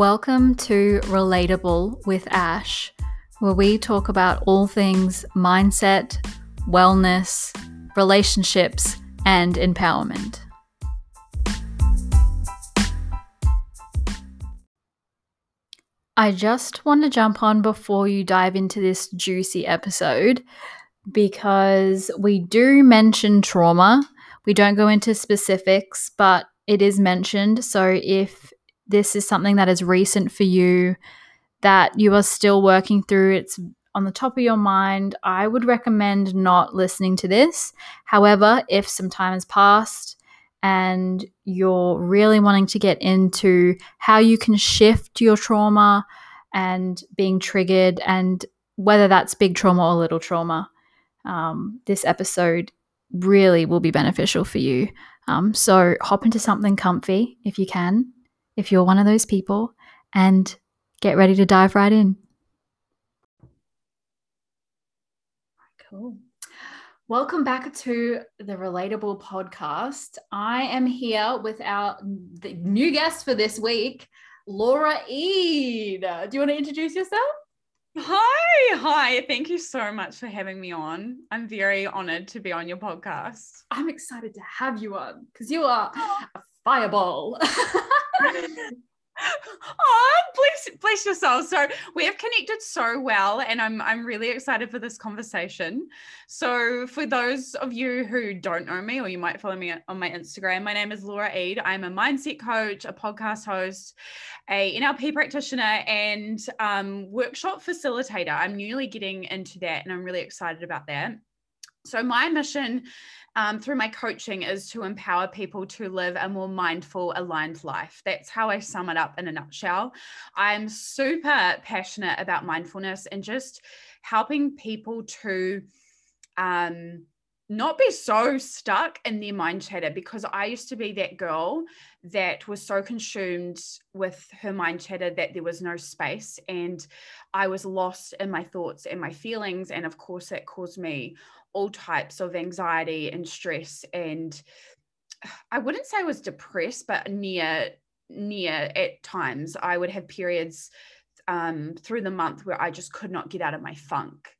Welcome to Relatable with Ash, where we talk about all things mindset, wellness, relationships, and empowerment. I just want to jump on before you dive into this juicy episode because we do mention trauma. We don't go into specifics, but it is mentioned. So if this is something that is recent for you, that you are still working through, it's on the top of your mind, I would recommend not listening to this. However, if some time has passed and you're really wanting to get into how you can shift your trauma and being triggered, and whether that's big trauma or little trauma, um, this episode really will be beneficial for you. Um, so hop into something comfy if you can, if you're one of those people, and get ready to dive right in. Cool. Welcome back to the Relatable Podcast. I am here with our the new guest for this week, Laura Eid. Do you want to introduce yourself? Hi, hi. Thank you so much for having me on. I'm very honored to be on your podcast. I'm excited to have you on because you are oh. a fireball. oh, bless, bless your soul. So we have connected so well, and I'm I'm really excited for this conversation. So for those of you who don't know me, or you might follow me on my Instagram, my name is Laura Ead. I'm a mindset coach, a podcast host, a NLP practitioner, and um, workshop facilitator. I'm newly getting into that, and I'm really excited about that. So my mission um, through my coaching is to empower people to live a more mindful, aligned life. That's how I sum it up in a nutshell. I'm super passionate about mindfulness and just helping people to um, not be so stuck in their mind chatter because I used to be that girl that was so consumed with her mind chatter that there was no space and I was lost in my thoughts and my feelings. And of course, that caused me all types of anxiety and stress and I wouldn't say I was depressed, but near near at times. I would have periods um, through the month where I just could not get out of my funk.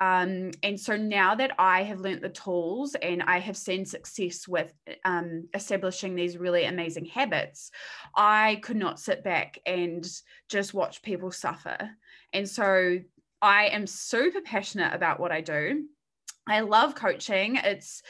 Um, and so now that I have learnt the tools and I have seen success with um, establishing these really amazing habits, I could not sit back and just watch people suffer. And so I am super passionate about what I do. I love coaching. It's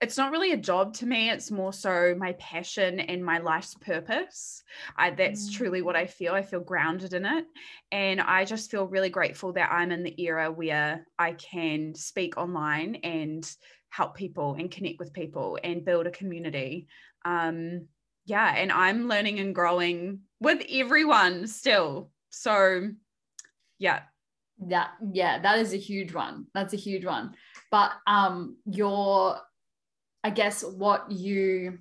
it's not really a job to me. It's more so my passion and my life's purpose. I, that's mm. truly what I feel. I feel grounded in it. And I just feel really grateful that I'm in the era where I can speak online and help people and connect with people and build a community. Um, yeah. And I'm learning and growing with everyone still. So, yeah. That, yeah, that is a huge one. That's a huge one but um your i guess what you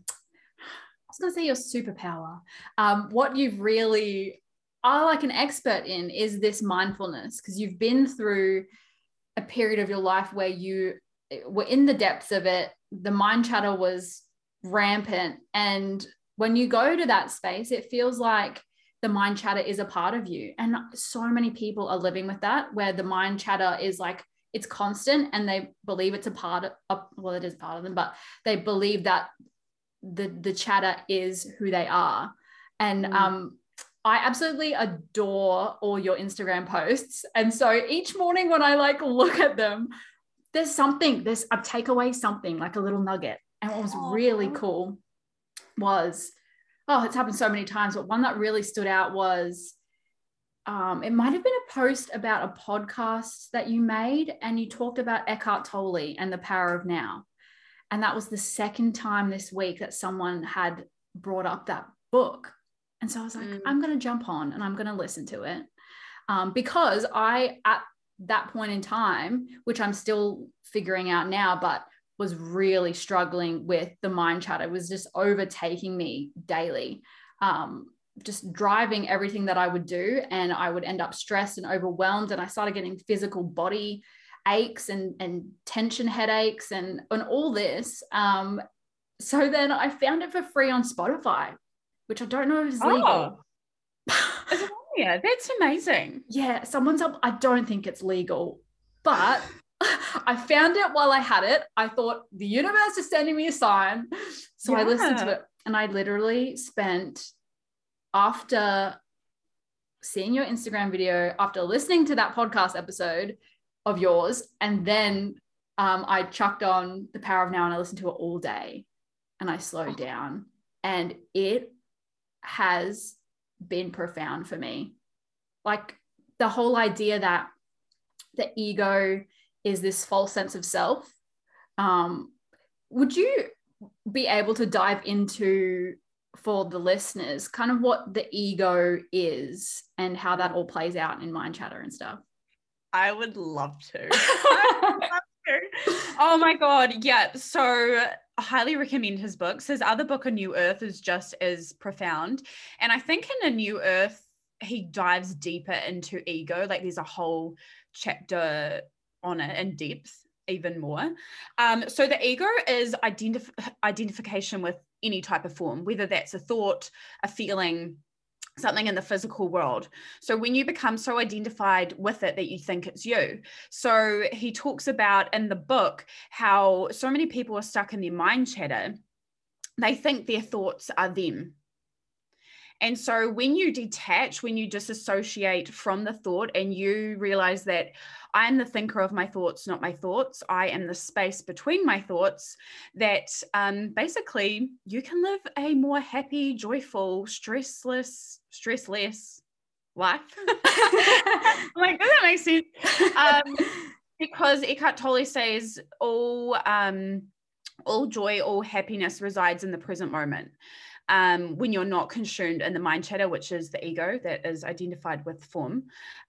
i was going to say your superpower. Um what you've really are like an expert in is this mindfulness because you've been through a period of your life where you were in the depths of it the mind chatter was rampant and when you go to that space it feels like the mind chatter is a part of you. And so many people are living with that where the mind chatter is like it's constant and they believe it's a part of well it is part of them but they believe that the the chatter is who they are and mm. um I absolutely adore all your Instagram posts. And so each morning when I like look at them, there's something, there's I take away something like a little nugget. And what was Aww. really cool was, oh, it's happened so many times, but one that really stood out was um, it might have been a post about a podcast that you made, and you talked about Eckhart Tolle and the power of now. And that was the second time this week that someone had brought up that book. And so I was like, mm. I'm going to jump on and I'm going to listen to it. Um, because I, at that point in time, which I'm still figuring out now, but was really struggling with the mind chatter, it was just overtaking me daily. Um, just driving everything that I would do. And I would end up stressed and overwhelmed. And I started getting physical body aches and, and tension headaches and, and all this. Um, so then I found it for free on Spotify, which I don't know if is legal. Oh. yeah, that's amazing. Yeah, someone's up. I don't think it's legal, but I found it while I had it. I thought the universe is sending me a sign. So yeah. I listened to it and I literally spent after seeing your Instagram video, after listening to that podcast episode of yours, and then um, I chucked on The Power of Now and I listened to it all day and I slowed oh. down. And it has been profound for me. Like the whole idea that the ego is this false sense of self. Um, would you be able to dive into for the listeners kind of what the ego is and how that all plays out in mind chatter and stuff? I would love to. oh my god, yeah. So I highly recommend his books. His other book, A New Earth, is just as profound. And I think in A New Earth, he dives deeper into ego. Like there's a whole chapter on it in depth even more. Um, so the ego is identif- identification with any type of form, whether that's a thought, a feeling, something in the physical world. So when you become so identified with it that you think it's you. So he talks about in the book how so many people are stuck in their mind chatter. They think their thoughts are them and so when you detach, when you disassociate from the thought and you realize that I am the thinker of my thoughts, not my thoughts, I am the space between my thoughts, that um, basically you can live a more happy, joyful, stressless, stressless life. like, does that make sense? Um, because Eckhart Tolle says all um, all joy, all happiness resides in the present moment um, when you're not consumed in the mind chatter, which is the ego that is identified with form.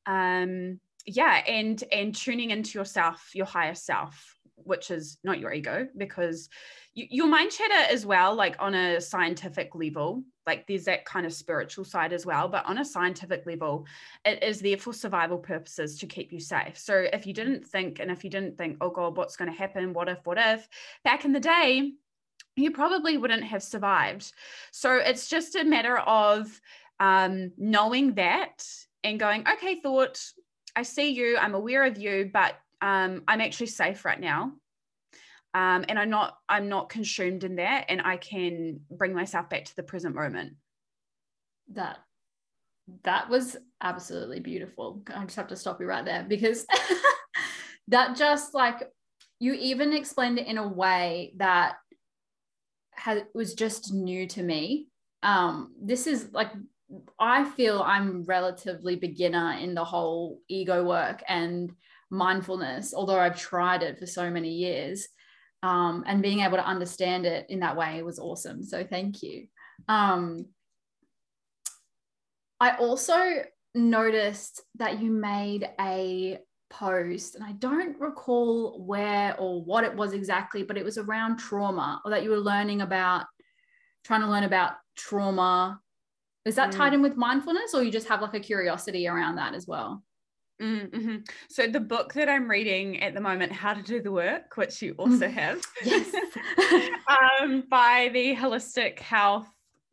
Um, yeah, and and tuning into yourself, your higher self, which is not your ego, because you, your mind chatter as well, like on a scientific level, like there's that kind of spiritual side as well, but on a scientific level, it is there for survival purposes to keep you safe. So if you didn't think, and if you didn't think, oh God, what's going to happen? What if, what if? Back in the day, you probably wouldn't have survived. So it's just a matter of um, knowing that and going, okay, thought, I see you, I'm aware of you, but um, I'm actually safe right now. Um, and I'm not, I'm not consumed in that, and I can bring myself back to the present moment. That that was absolutely beautiful. I just have to stop you right there because that just like you even explained it in a way that had was just new to me. Um, this is like I feel I'm relatively beginner in the whole ego work and mindfulness, although I've tried it for so many years. Um, and being able to understand it in that way was awesome. So thank you. Um, I also noticed that you made a post and I don't recall where or what it was exactly, but it was around trauma or that you were learning about trying to learn about trauma. Is that mm. tied in with mindfulness or you just have like a curiosity around that as well? Mm-hmm. So the book that I'm reading at the moment, How to Do the Work, which you also have, yes, um, by the holistic health.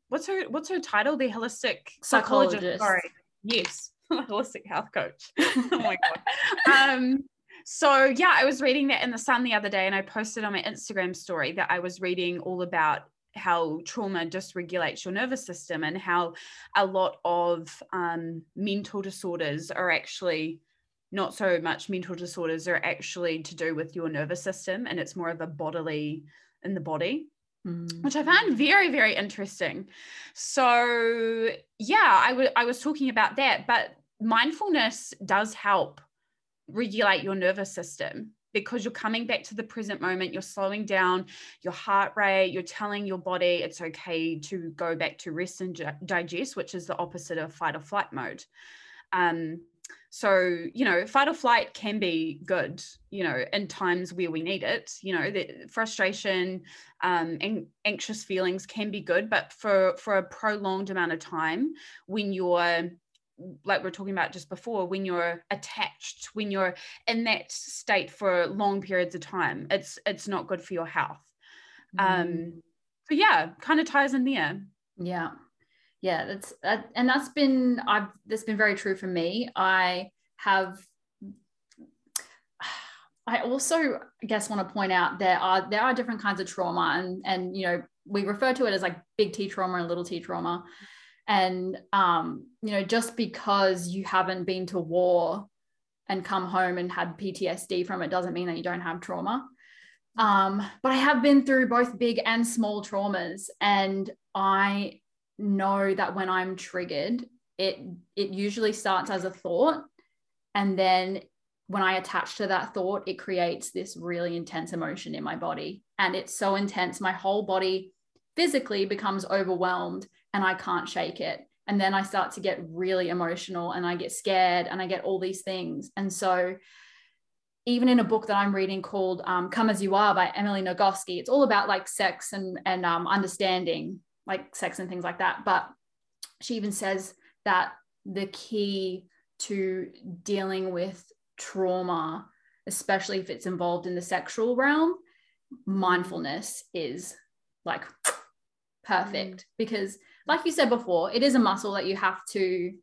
What's her What's her title? The holistic psychologist. psychologist. Sorry, yes, holistic health coach. oh my god. Um, so yeah, I was reading that in the Sun the other day, and I posted on my Instagram story that I was reading all about how trauma dysregulates your nervous system and how a lot of um, mental disorders are actually not so much mental disorders are actually to do with your nervous system and it's more of a bodily in the body mm. which i found very very interesting so yeah I, w- I was talking about that but mindfulness does help regulate your nervous system because you're coming back to the present moment, you're slowing down your heart rate, you're telling your body it's okay to go back to rest and digest, which is the opposite of fight or flight mode. Um, so, you know, fight or flight can be good, you know, in times where we need it. You know, the frustration um, and anxious feelings can be good, but for for a prolonged amount of time, when you're like we are talking about just before when you're attached when you're in that state for long periods of time it's it's not good for your health. Mm. um so yeah kind of ties in there. Yeah. Yeah that's that, and that's been i've that's been very true for me. I have i also I guess want to point out there are there are different kinds of trauma and and you know we refer to it as like big t trauma and little t trauma and um you know just because you haven't been to war and come home and had ptsd from it doesn't mean that you don't have trauma. Um but i have been through both big and small traumas and i know that when I'm triggered, it it usually starts as a thought. And then when I attach to that thought, it creates this really intense emotion in my body. And it's so intense, my whole body physically becomes overwhelmed and I can't shake it. And then I start to get really emotional and I get scared and I get all these things. And so, even in a book that I'm reading called um, Come As You Are by Emily Nagoski, it's all about like sex and, and um, understanding like sex and things like that. But she even says that the key to dealing with trauma, especially if it's involved in the sexual realm, mindfulness is like perfect mm. because like you said before it is a muscle that you have to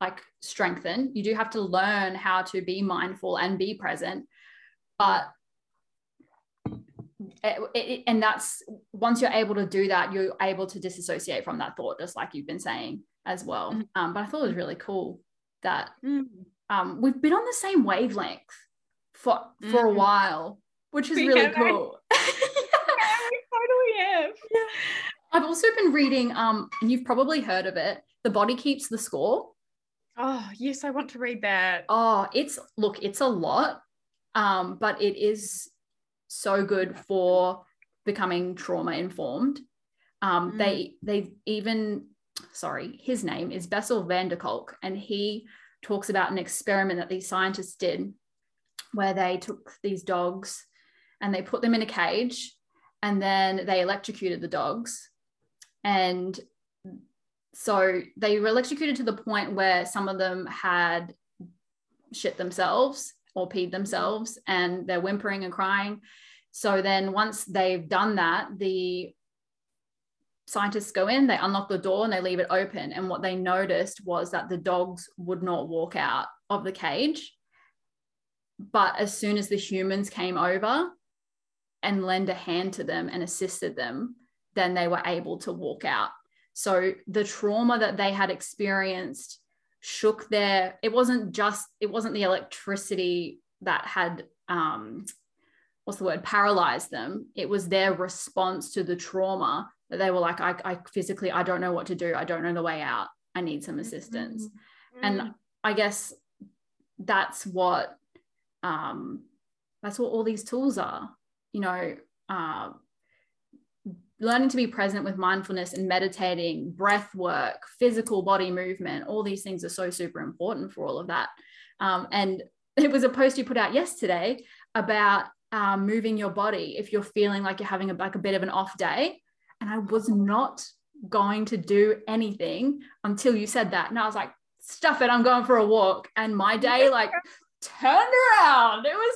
like strengthen you do have to learn how to be mindful and be present but it, it, and that's once you're able to do that you're able to disassociate from that thought just like you've been saying as well mm-hmm. um, but i thought it was really cool that mm. um, we've been on the same wavelength for for mm. a while which is we really cool totally have. Yeah. I've also been reading um and you've probably heard of it the body keeps the score oh yes i want to read that oh it's look it's a lot um but it is so good for becoming trauma informed. Um, mm. They they even sorry, his name is Bessel van der Kolk, and he talks about an experiment that these scientists did where they took these dogs and they put them in a cage and then they electrocuted the dogs. And so they were electrocuted to the point where some of them had shit themselves or peed themselves and they're whimpering and crying. So then once they've done that, the scientists go in, they unlock the door and they leave it open. And what they noticed was that the dogs would not walk out of the cage. But as soon as the humans came over and lend a hand to them and assisted them, then they were able to walk out. So the trauma that they had experienced shook their it wasn't just it wasn't the electricity that had um what's the word paralyzed them. It was their response to the trauma that they were like I, I physically i don't know what to do. I don't know the way out. I need some assistance. Mm-hmm. and i guess that's what um that's what all these tools are you know uh, learning to be present with mindfulness and meditating, breath work, physical body movement, all these things are so super important for all of that. Um, and it was a post you put out yesterday about um, moving your body if you're feeling like you're having a, like a bit of an off day. And I was not going to do anything until you said that. And I was like, stuff it, I'm going for a walk. And my day like turned around. It was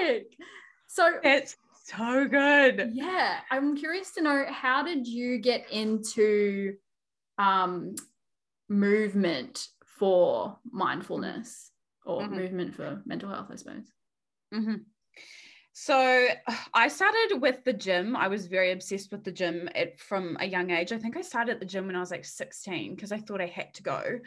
fantastic. So it's so good. Yeah. I'm curious to know how did you get into um, movement for mindfulness or mm-hmm. movement for mental health, I suppose? Mm-hmm. So I started with the gym. I was very obsessed with the gym at, from a young age. I think I started at the gym when I was like 16 because I thought I had to go.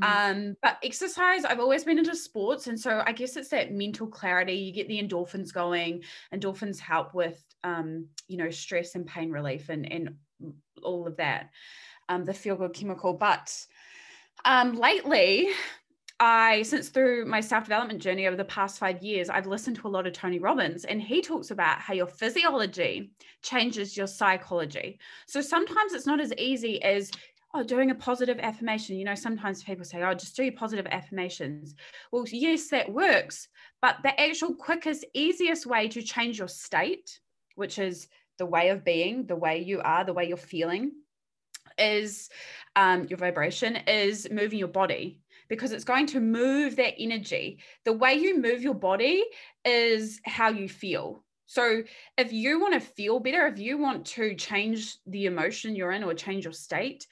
Mm. Um, but exercise, I've always been into sports. And so I guess it's that mental clarity. You get the endorphins going. Endorphins help with, um, you know, stress and pain relief and, and all of that, um, the feel good chemical. But um, lately, I, since through my self development journey over the past five years, I've listened to a lot of Tony Robbins, and he talks about how your physiology changes your psychology. So sometimes it's not as easy as, oh, doing a positive affirmation. You know, sometimes people say, oh, just do your positive affirmations. Well, yes, that works. But the actual quickest, easiest way to change your state, which is the way of being, the way you are, the way you're feeling, is um, your vibration, is moving your body because it's going to move that energy. The way you move your body is how you feel. So if you want to feel better, if you want to change the emotion you're in or change your state,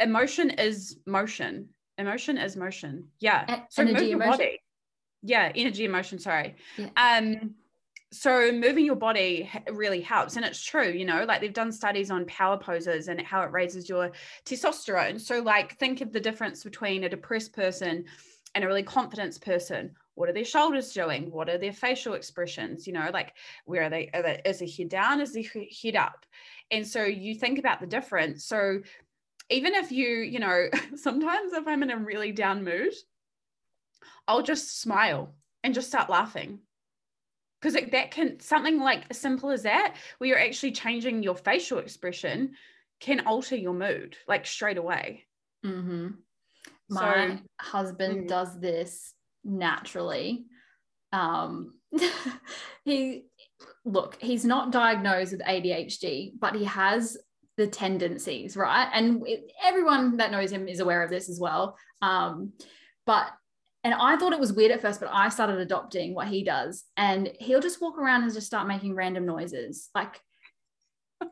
emotion is motion. Emotion is motion. Yeah. so energy, move your emotion. body. Yeah, energy, emotion. Sorry. Yeah. Um. So moving your body really helps, and it's true. You know, like they've done studies on power poses and how it raises your testosterone. So, like, think of the difference between a depressed person and a really confident person. What are their shoulders doing? What are their facial expressions? You know like where are they, are they is the head down? Is the head up? And so you think about the difference. So even if you you know sometimes if i'm in a really down mood i'll just smile and just start laughing because that can something like as simple as that where you're actually changing your facial expression can alter your mood like straight away mm-hmm. my so, husband mm. does this naturally. Um, he look, he's not diagnosed with ADHD, but he has the tendencies, right? And it, everyone that knows him is aware of this as well. Um, but and I thought it was weird at first, but I started adopting what he does, and he'll just walk around and just start making random noises, like.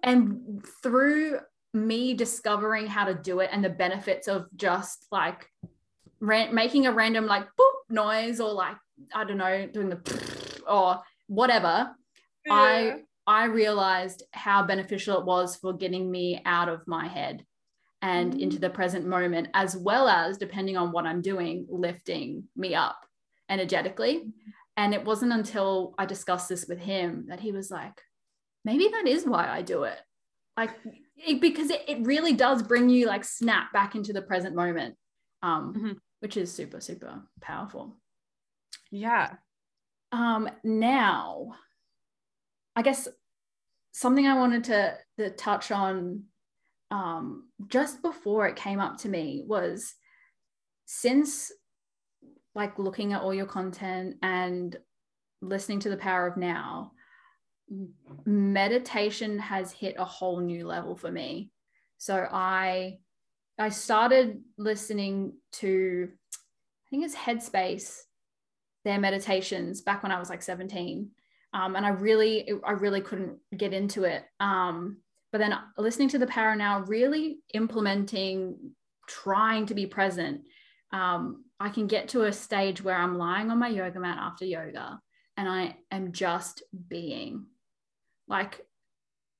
And through me discovering how to do it and the benefits of just like ran- making a random like boop noise or like I don't know doing the or whatever, yeah. I I realized how beneficial it was for getting me out of my head and into the present moment, as well as depending on what I'm doing, lifting me up energetically. And it wasn't until I discussed this with him that he was like, maybe that is why I do it. Like, it, because it, it really does bring you like snap back into the present moment. Um, mm-hmm which is super, super powerful. Yeah. Um, now, I guess something I wanted to, to touch on um, just before it came up to me was since like looking at all your content and listening to the power of now, meditation has hit a whole new level for me. So I I started listening to, I think it's Headspace, their meditations back when I was like 17. Um, and I really, I really couldn't get into it. Um, but then listening to the power now, really implementing, trying to be present. Um, I can get to a stage where I'm lying on my yoga mat after yoga and I am just being like,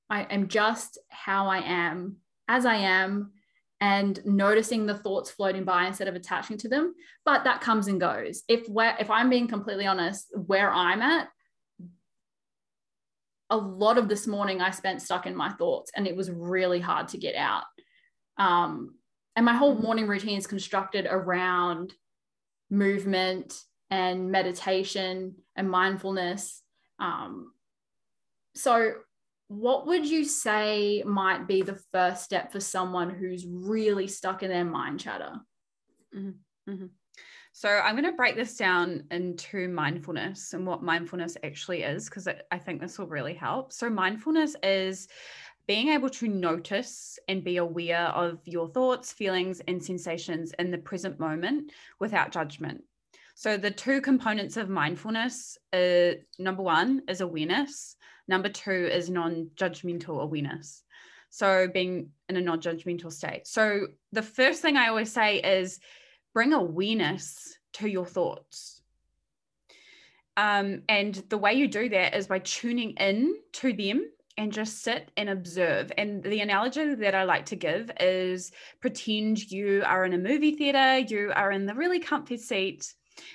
I am just how I am as I am and noticing the thoughts floating by instead of attaching to them but that comes and goes if where if i'm being completely honest where i'm at a lot of this morning i spent stuck in my thoughts and it was really hard to get out um, and my whole morning routine is constructed around movement and meditation and mindfulness um, so what would you say might be the first step for someone who's really stuck in their mind chatter? Mm-hmm. Mm-hmm. So I'm going to break this down into mindfulness and what mindfulness actually is, because I think this will really help. So mindfulness is being able to notice and be aware of your thoughts, feelings, and sensations in the present moment without judgment. So the two components of mindfulness, uh, number one is awareness. Number two is non judgmental awareness. So being in a non judgmental state. So the first thing I always say is bring awareness to your thoughts. Um, and the way you do that is by tuning in to them and just sit and observe. And the analogy that I like to give is pretend you are in a movie theater, you are in the really comfy seat,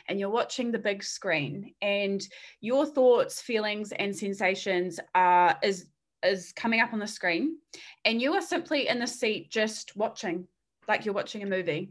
and you're watching the big screen and your thoughts feelings and sensations are is is coming up on the screen and you are simply in the seat just watching like you're watching a movie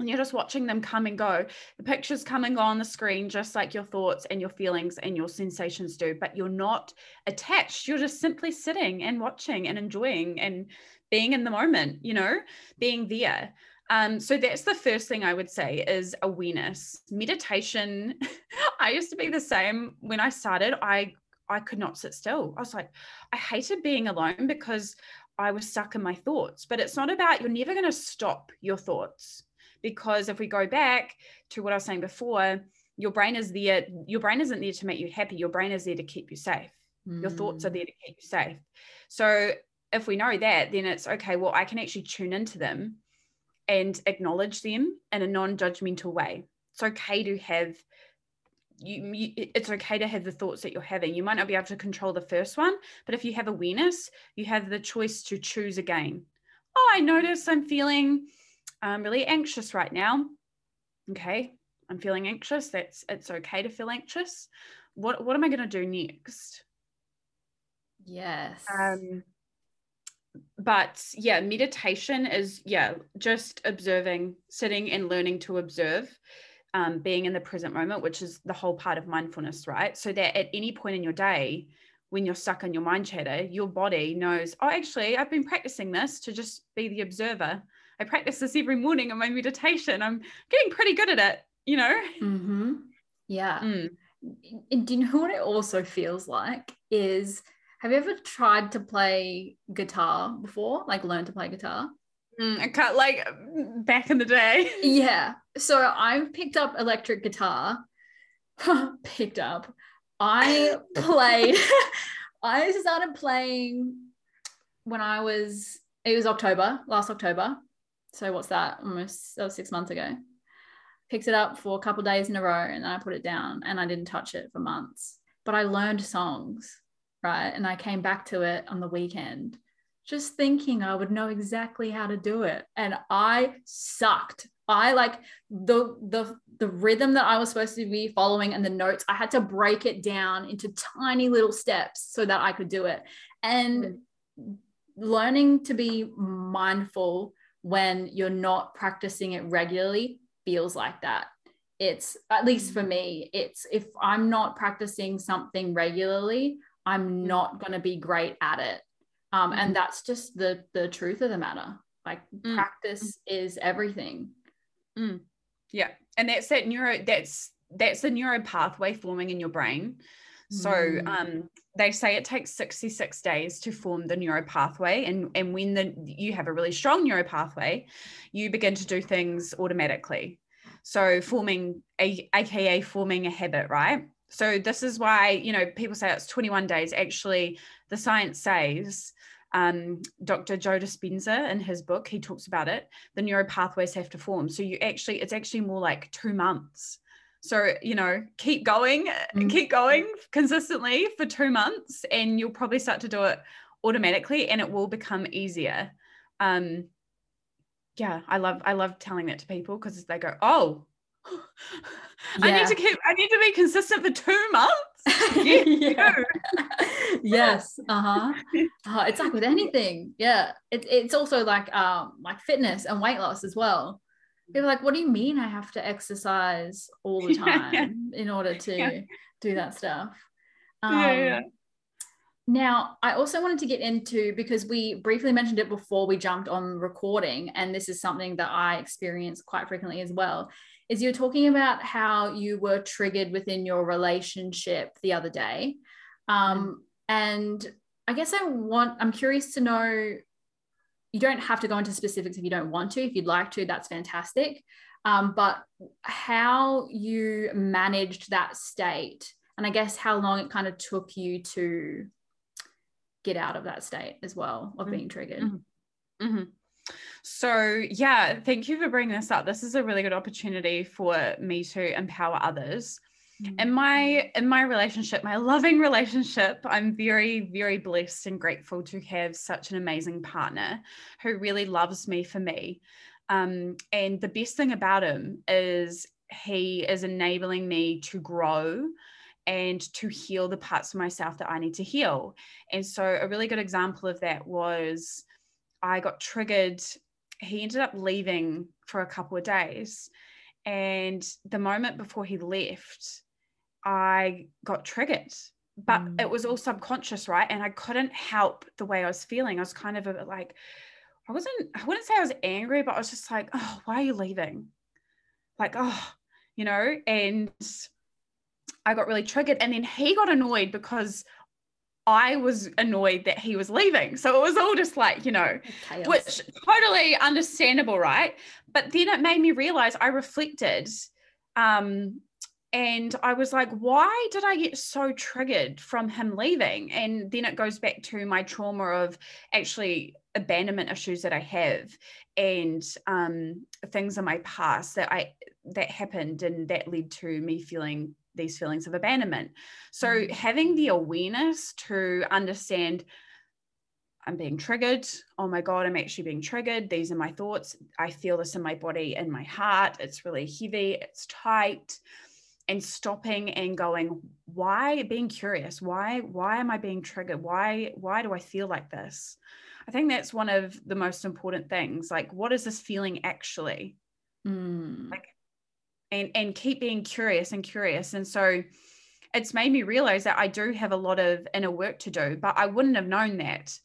and you're just watching them come and go the pictures come and go on the screen just like your thoughts and your feelings and your sensations do but you're not attached you're just simply sitting and watching and enjoying and being in the moment you know being there um, so that's the first thing I would say is awareness. Meditation. I used to be the same when I started. I I could not sit still. I was like, I hated being alone because I was stuck in my thoughts. But it's not about you're never going to stop your thoughts because if we go back to what I was saying before, your brain is there. Your brain isn't there to make you happy. Your brain is there to keep you safe. Mm. Your thoughts are mm. there to keep you safe. So if we know that, then it's okay, well, I can actually tune into them and acknowledge them in a non-judgmental way. It's okay to have you, you, it's okay to have the thoughts that you're having. You might not be able to control the first one, but if you have awareness, you have the choice to choose again. Oh, I notice I'm feeling um, really anxious right now. Okay, I'm feeling anxious. That's it's okay to feel anxious. What what am I going to do next? Yes. Um, but yeah, meditation is yeah, just observing, sitting and learning to observe, um, being in the present moment, which is the whole part of mindfulness, right? So that at any point in your day, when you're stuck in your mind chatter, your body knows, oh, actually, I've been practicing this to just be the observer. I practice this every morning in my meditation. I'm getting pretty good at it, you know? Mm-hmm. Yeah. Mm. And do you know what it also feels like? Is have you ever tried to play guitar before? Like learn to play guitar? Mm, I can't like back in the day. Yeah. So I've picked up electric guitar. picked up. I played. I started playing when I was. It was October, last October. So what's that? Almost that was six months ago. Picked it up for a couple days in a row, and then I put it down, and I didn't touch it for months. But I learned songs right? And I came back to it on the weekend, just thinking I would know exactly how to do it. And I sucked. I like the the the rhythm that I was supposed to be following and the notes, I had to break it down into tiny little steps so that I could do it. And mm. learning to be mindful when you're not practicing it regularly feels like that it's at least for me it's if i'm not practicing something regularly I'm mm. not going to be great at it. Um, and mm-hmm. that's just the the truth of the matter. Like mm. practice is everything. Mm. Yeah, and that's that neuro. That's that's the neuro pathway forming in your brain. So mm. um, they say it takes 66 days to form the neuro pathway, and and when the you have a really strong neuro pathway, you begin to do things automatically. So forming a aka forming a habit, right? So this is why, you know, people say it's 21 days. Actually, the science says, um, Dr. Joe Dispenza in his book, he talks about it. The neural pathways have to form. So you actually, it's actually more like two months. So, you know, keep going, mm-hmm. keep going consistently for two months, and you'll probably start to do it automatically and it will become easier. Um, yeah, I love I love telling that to people because they go, oh, yeah. I need to keep I need to be consistent for two months. yeah. yes. Uh-huh. uh, it's like with anything. Yeah. It, it's also like um like fitness and weight loss as well. People like, what do you mean I have to exercise all the time yeah. in order to yeah. do that stuff? Um, yeah, now, I also wanted to get into because we briefly mentioned it before we jumped on recording, and this is something that I experience quite frequently as well, is you're talking about how you were triggered within your relationship the other day. Um, and I guess I want, I'm curious to know, you don't have to go into specifics if you don't want to. If you'd like to, that's fantastic. Um, but how you managed that state, and I guess how long it kind of took you to get out of that state as well of being triggered. Mm-hmm. Mm-hmm. So, yeah, thank you for bringing this up. This is a really good opportunity for me to empower others. Mm-hmm. In my in my relationship, my loving relationship, I'm very very blessed and grateful to have such an amazing partner who really loves me for me. Um, and the best thing about him is he is enabling me to grow and to heal the parts of myself that I need to heal. And so, a really good example of that was I got triggered. He ended up leaving for a couple of days. And the moment before he left, I got triggered. But mm. it was all subconscious, right? And I couldn't help the way I was feeling. I was kind of a bit like, I wasn't, I wouldn't say I was angry, but I was just like, oh, why are you leaving? Like, oh, you know, and I got really triggered. And then he got annoyed because I was annoyed that he was leaving. So it was all just like, you know, Chaos. which totally understandable, right? But then it made me realize I reflected um and I was like, why did I get so triggered from him leaving? And then it goes back to my trauma of actually abandonment issues that I have and um, things in my past that I that happened and that led to me feeling these feelings of abandonment. So mm-hmm. having the awareness to understand I'm being triggered. Oh my God, I'm actually being triggered. These are my thoughts. I feel this in my body, in my heart. It's really heavy, it's tight and stopping and going why being curious? Why why am i being triggered? Why why do i feel like this? I think that's one of the most important things like what is this feeling actually? Mm. like and and keep being curious and curious. And so it's made me realize that i do have a lot of inner work to do but i wouldn't have known that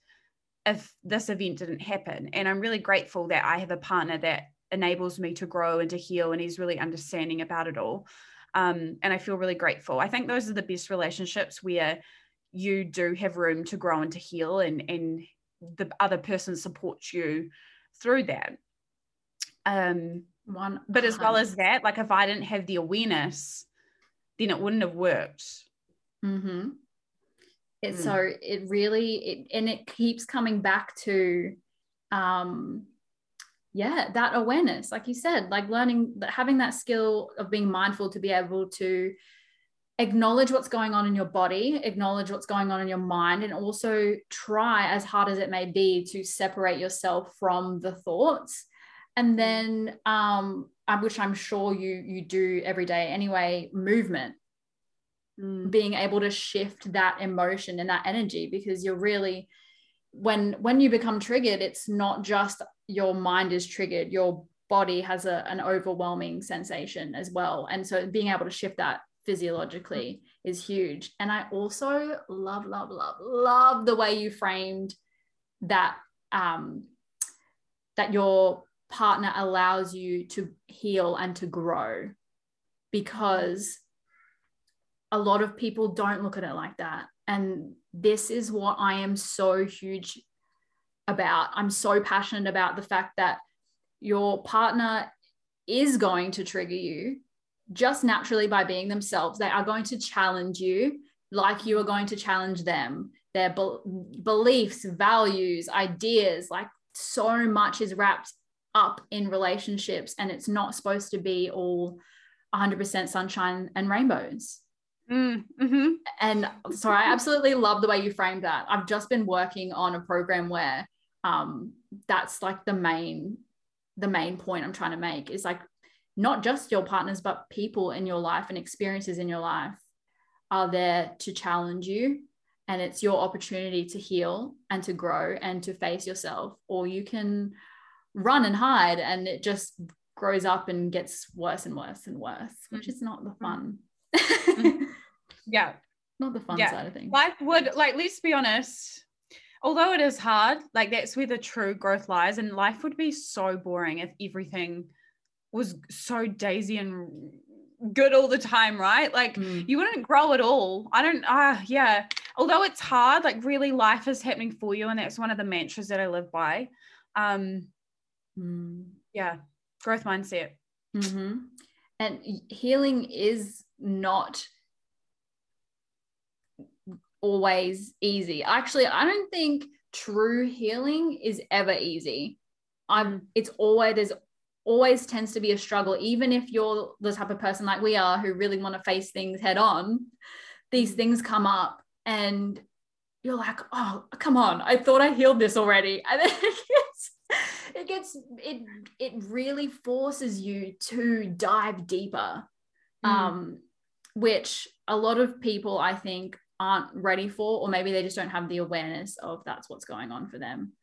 if this event didn't happen. And i'm really grateful that i have a partner that enables me to grow and to heal and he's really understanding about it all um, and I feel really grateful. I think those are the best relationships where you do have room to grow and to heal, and and the other person supports you through that. Um, one, but as well as that, like if I didn't have the awareness, then it wouldn't have worked. Mm-hmm. It's mm. so it really it and it keeps coming back to um yeah that awareness like you said like learning that having that skill of being mindful to be able to acknowledge what's going on in your body acknowledge what's going on in your mind and also try as hard as it may be to separate yourself from the thoughts and mm. then um which i'm sure you you do every day anyway movement mm. being able to shift that emotion and that energy because you're really when when you become triggered it's not just your mind is triggered your body has a, an overwhelming sensation as well. And so being able to shift that physiologically is huge. And i also love love love love the way you framed that um that your partner allows you to heal and to grow. Because a lot of people don't look at it like that. And this is what I am so huge about. I'm so passionate about the fact that your partner is going to trigger you just naturally by being themselves. They are going to challenge you like you are going to challenge them. Their be- beliefs, values, ideas, like so much is wrapped up in relationships, and it's not supposed to be all 100% sunshine and rainbows. Mm, hmm And sorry, I absolutely love the way you framed that. I've just been working on a program where um, that's like the main the main point I'm trying to make is like not just your partners, but people in your life and experiences in your life are there to challenge you. And it's your opportunity to heal and to grow and to face yourself. Or you can run and hide and it just grows up and gets worse and worse and worse, which is not the mm. fun. Mm-hmm. yeah. Not the fun yeah. side of things. Life would like let's be honest. Although it is hard, like that's where the true growth lies. And life would be so boring if everything was so daisy and good all the time, right? Like mm. you wouldn't grow at all. I don't ah yeah. Although it's hard, like really life is happening for you. And that's one of the mantras that I live by. Um mm. yeah, growth mindset. Mm-hmm. And healing is not always easy. Actually, I don't think true healing is ever easy. I'm it's always there's always tends to be a struggle, even if you're the type of person like we are who really want to face things head on. These things come up and you're like, oh, come on, I thought I healed this already. And then it gets, it gets, it, it really forces you to dive deeper. Mm. Um, which a lot of people I think aren't ready for, or maybe they just don't have the awareness of that's what's going on for them.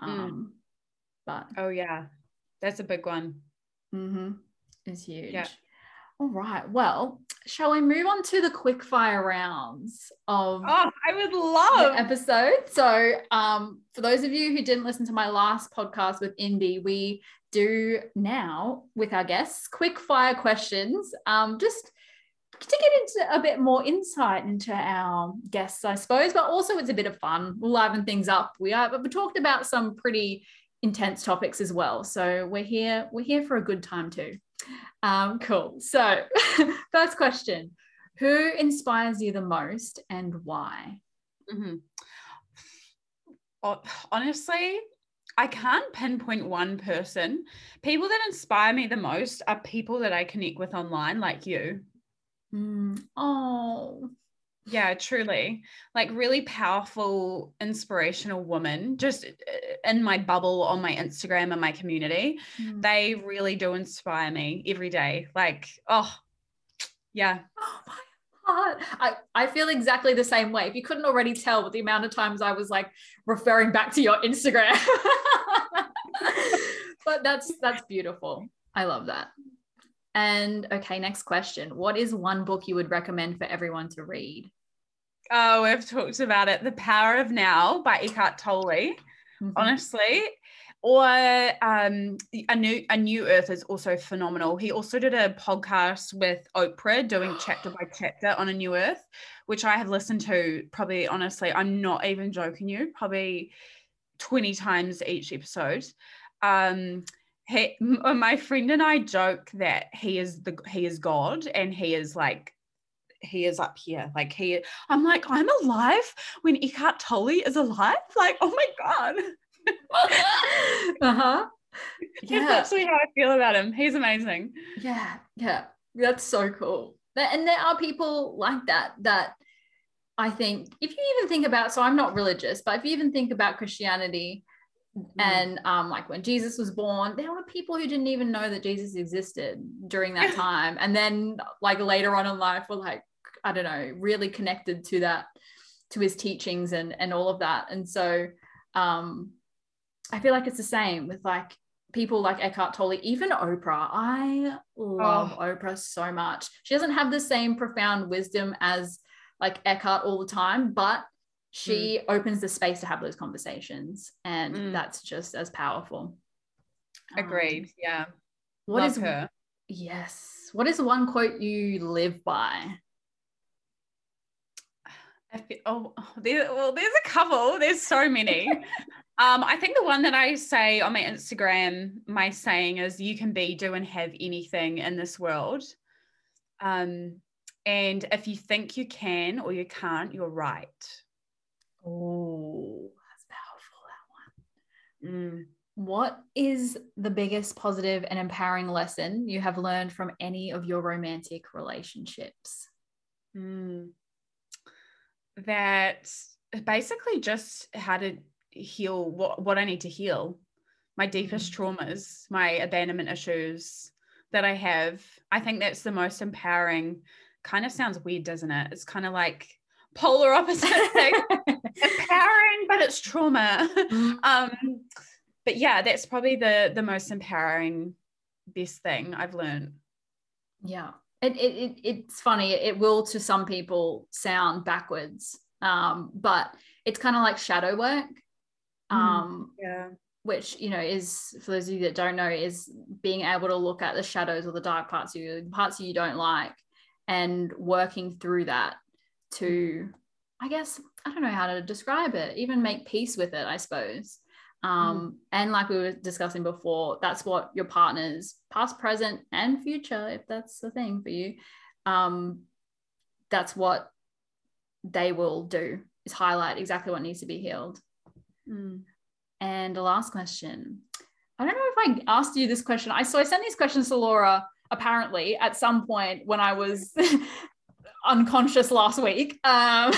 Hmm. Um, mm. But oh yeah, that's a big one. Mm-hmm. Is huge. Yeah. All right. Well, shall we move on to the quick fire rounds of Oh, I would love episode. So, um, for those of you who didn't listen to my last podcast with Indy, we do now with our guests quick fire questions. Um, just to get into a bit more insight into our guests, I suppose, but also it's a bit of fun. We'll liven things up. We are, but we talked about some pretty intense topics as well. So we're here, we're here for a good time too. Um, cool. So, first question Who inspires you the most and why? Mm-hmm. Honestly, I can't pinpoint one person. People that inspire me the most are people that I connect with online, like you. Mm. Oh, yeah, truly. Like really powerful, inspirational woman just uh, in my bubble on my Instagram and my community. Mm. They really do inspire me every day. Like, oh, yeah. Oh my heart. I, I feel exactly the same way. If you couldn't already tell with the amount of times I was like referring back to your Instagram. but that's that's beautiful. I love that. And okay, next question. What is one book you would recommend for everyone to read? Oh, we've talked about it. The Power of Now by Eckhart Tolle. Mm-hmm. Honestly, or um, a new a new Earth is also phenomenal. He also did a podcast with Oprah, doing chapter by chapter on a new Earth, which I have listened to. Probably, honestly, I'm not even joking you. Probably twenty times each episode. Um, he, my friend and I joke that he is the he is God and he is like he is up here. Like he, I'm like, I'm alive when Eckhart Tolle is alive. Like, oh my God. uh-huh. Yeah. That's actually how I feel about him. He's amazing. Yeah. Yeah. That's so cool. And there are people like that, that I think, if you even think about, so I'm not religious, but if you even think about Christianity, Mm. And um, like when Jesus was born, there were people who didn't even know that Jesus existed during that time. and then like later on in life were like, I don't know, really connected to that, to his teachings and and all of that. And so um I feel like it's the same with like people like Eckhart Tolle, even Oprah. I love oh. Oprah so much. She doesn't have the same profound wisdom as like Eckhart all the time, but she mm. opens the space to have those conversations and mm. that's just as powerful. Agreed um, yeah. What Love is her. Yes. What is one quote you live by? Feel, oh, there, well there's a couple. There's so many. Um i think the one that i say on my instagram my saying is you can be do and have anything in this world. Um and if you think you can or you can't you're right Oh, that's powerful, that one. Mm. What is the biggest positive and empowering lesson you have learned from any of your romantic relationships? Mm. That basically just how to heal what, what I need to heal, my deepest mm. traumas, my abandonment issues that I have. I think that's the most empowering. Kind of sounds weird, doesn't it? It's kind of like polar opposite thing. empowering, but it's trauma. Mm. Um, but yeah, that's probably the the most empowering, best thing I've learned. Yeah. It, it, it it's funny. It will to some people sound backwards, um, but it's kind of like shadow work. Mm. Um, yeah which you know is for those of you that don't know is being able to look at the shadows or the dark parts of you the parts you don't like and working through that to i guess i don't know how to describe it even make peace with it i suppose um, mm. and like we were discussing before that's what your partners past present and future if that's the thing for you um, that's what they will do is highlight exactly what needs to be healed mm. and the last question i don't know if i asked you this question i so i sent these questions to laura apparently at some point when i was unconscious last week. Um,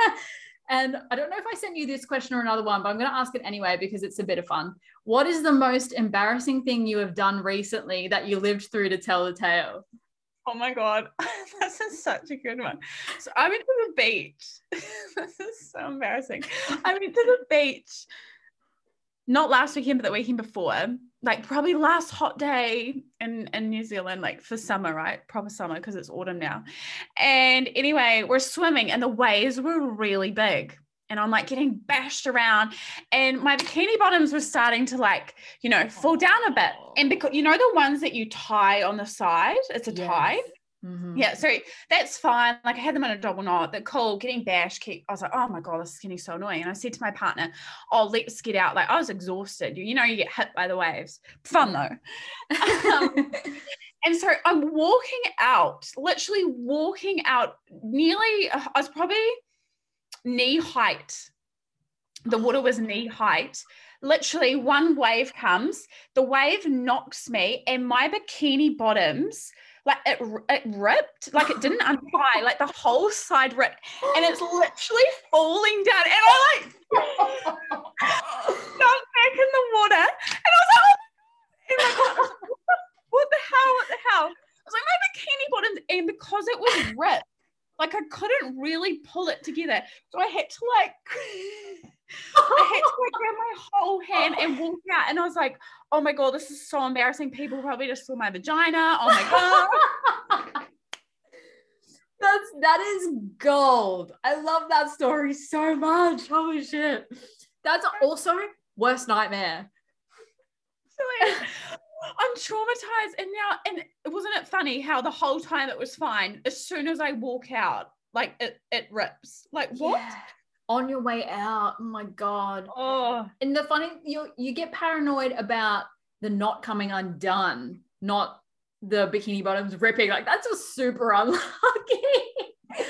and I don't know if I sent you this question or another one, but I'm going to ask it anyway because it's a bit of fun. What is the most embarrassing thing you have done recently that you lived through to tell the tale? Oh my God, this is such a good one. So I went to the beach. this is so embarrassing. I went to the beach not last weekend, but the weekend before like probably last hot day in in New Zealand, like for summer, right? Proper summer because it's autumn now. And anyway, we're swimming and the waves were really big. And I'm like getting bashed around, and my bikini bottoms were starting to like, you know, fall down a bit. And because you know the ones that you tie on the side, it's a yes. tie. Mm-hmm. Yeah, so that's fine. Like I had them in a double knot. They're cool. Getting bashed. Keep, I was like, oh my god, this is getting so annoying. And I said to my partner, "Oh, let's get out." Like I was exhausted. You, you know, you get hit by the waves. Fun though. um, And so I'm walking out, literally walking out nearly, I was probably knee height. The water was knee height. Literally, one wave comes, the wave knocks me, and my bikini bottoms like it, it ripped, like it didn't untie, like the whole side ripped, and it's literally falling down. And I like fell back in the water, and I was like, oh, and like, what the hell? What the hell? I was like, my bikini bottoms, and because it was ripped, like I couldn't really pull it together, so I had to like. I had to like grab my whole hand and walk out, and I was like, "Oh my god, this is so embarrassing." People probably just saw my vagina. Oh my god. That's that is gold. I love that story so much. Holy shit. That's also worst nightmare. I'm traumatized. And now, and wasn't it funny how the whole time it was fine? As soon as I walk out, like it, it rips. Like what? Yeah on your way out. Oh my god. Oh. And the funny you you get paranoid about the not coming undone, not the bikini bottoms ripping. Like that's just super unlucky.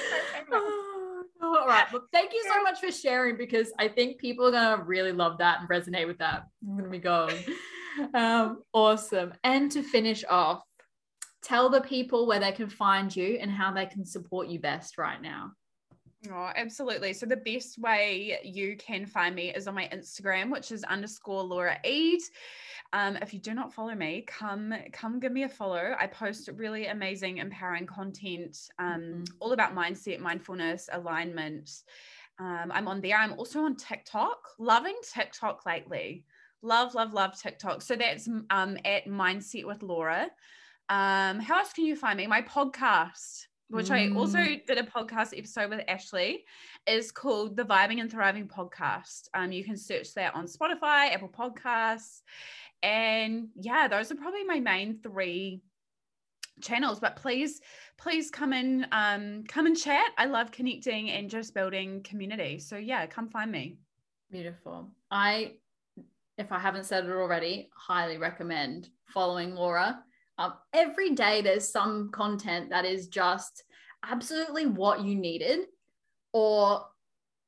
oh, all right. Well, thank you so much for sharing because I think people are gonna really love that and resonate with that. I'm gonna be going. Um, awesome. And to finish off, tell the people where they can find you and how they can support you best right now. Oh, absolutely. So the best way you can find me is on my Instagram, which is underscore Laura Eid. Um, if you do not follow me, come come give me a follow. I post really amazing, empowering content, um, mm-hmm. all about mindset, mindfulness, alignment. Um, I'm on there. I'm also on TikTok. Loving TikTok lately. Love, love, love TikTok. So that's um, at Mindset with Laura. Um, how else can you find me? My podcast which mm. I also mm. did a podcast episode with Ashley, is called the Vibing and Thriving Podcast. Um, you can search that on Spotify, Apple Podcasts, and yeah, those are probably my main three channels. But please, please come in, um, come and chat. I love connecting and just building community. So yeah, come find me. Beautiful. I, if I haven't said it already, highly recommend following Laura um, every day there's some content that is just absolutely what you needed, or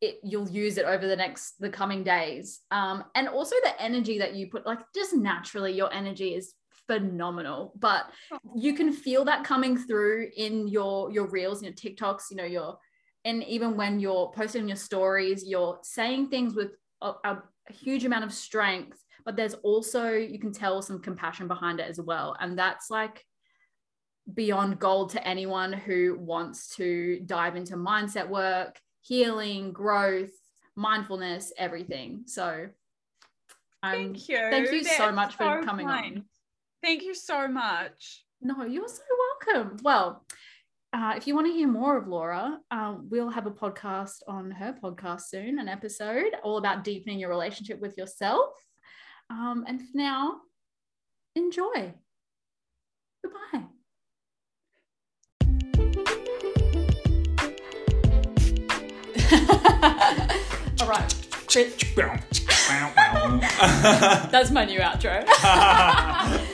it, you'll use it over the next the coming days. Um, and also the energy that you put, like just naturally, your energy is phenomenal. But you can feel that coming through in your your reels, your TikToks, you know, your and even when you're posting your stories, you're saying things with a, a huge amount of strength but there's also you can tell some compassion behind it as well. And that's like beyond gold to anyone who wants to dive into mindset work healing growth mindfulness everything. So um, thank you. thank you so much so for coming kind. on thank you so much. No you're so welcome. Well uh, if you want to hear more of Laura, um, we'll have a podcast on her podcast soon, an episode all about deepening your relationship with yourself. Um, and for now, enjoy. Goodbye. All right. That's my new outro.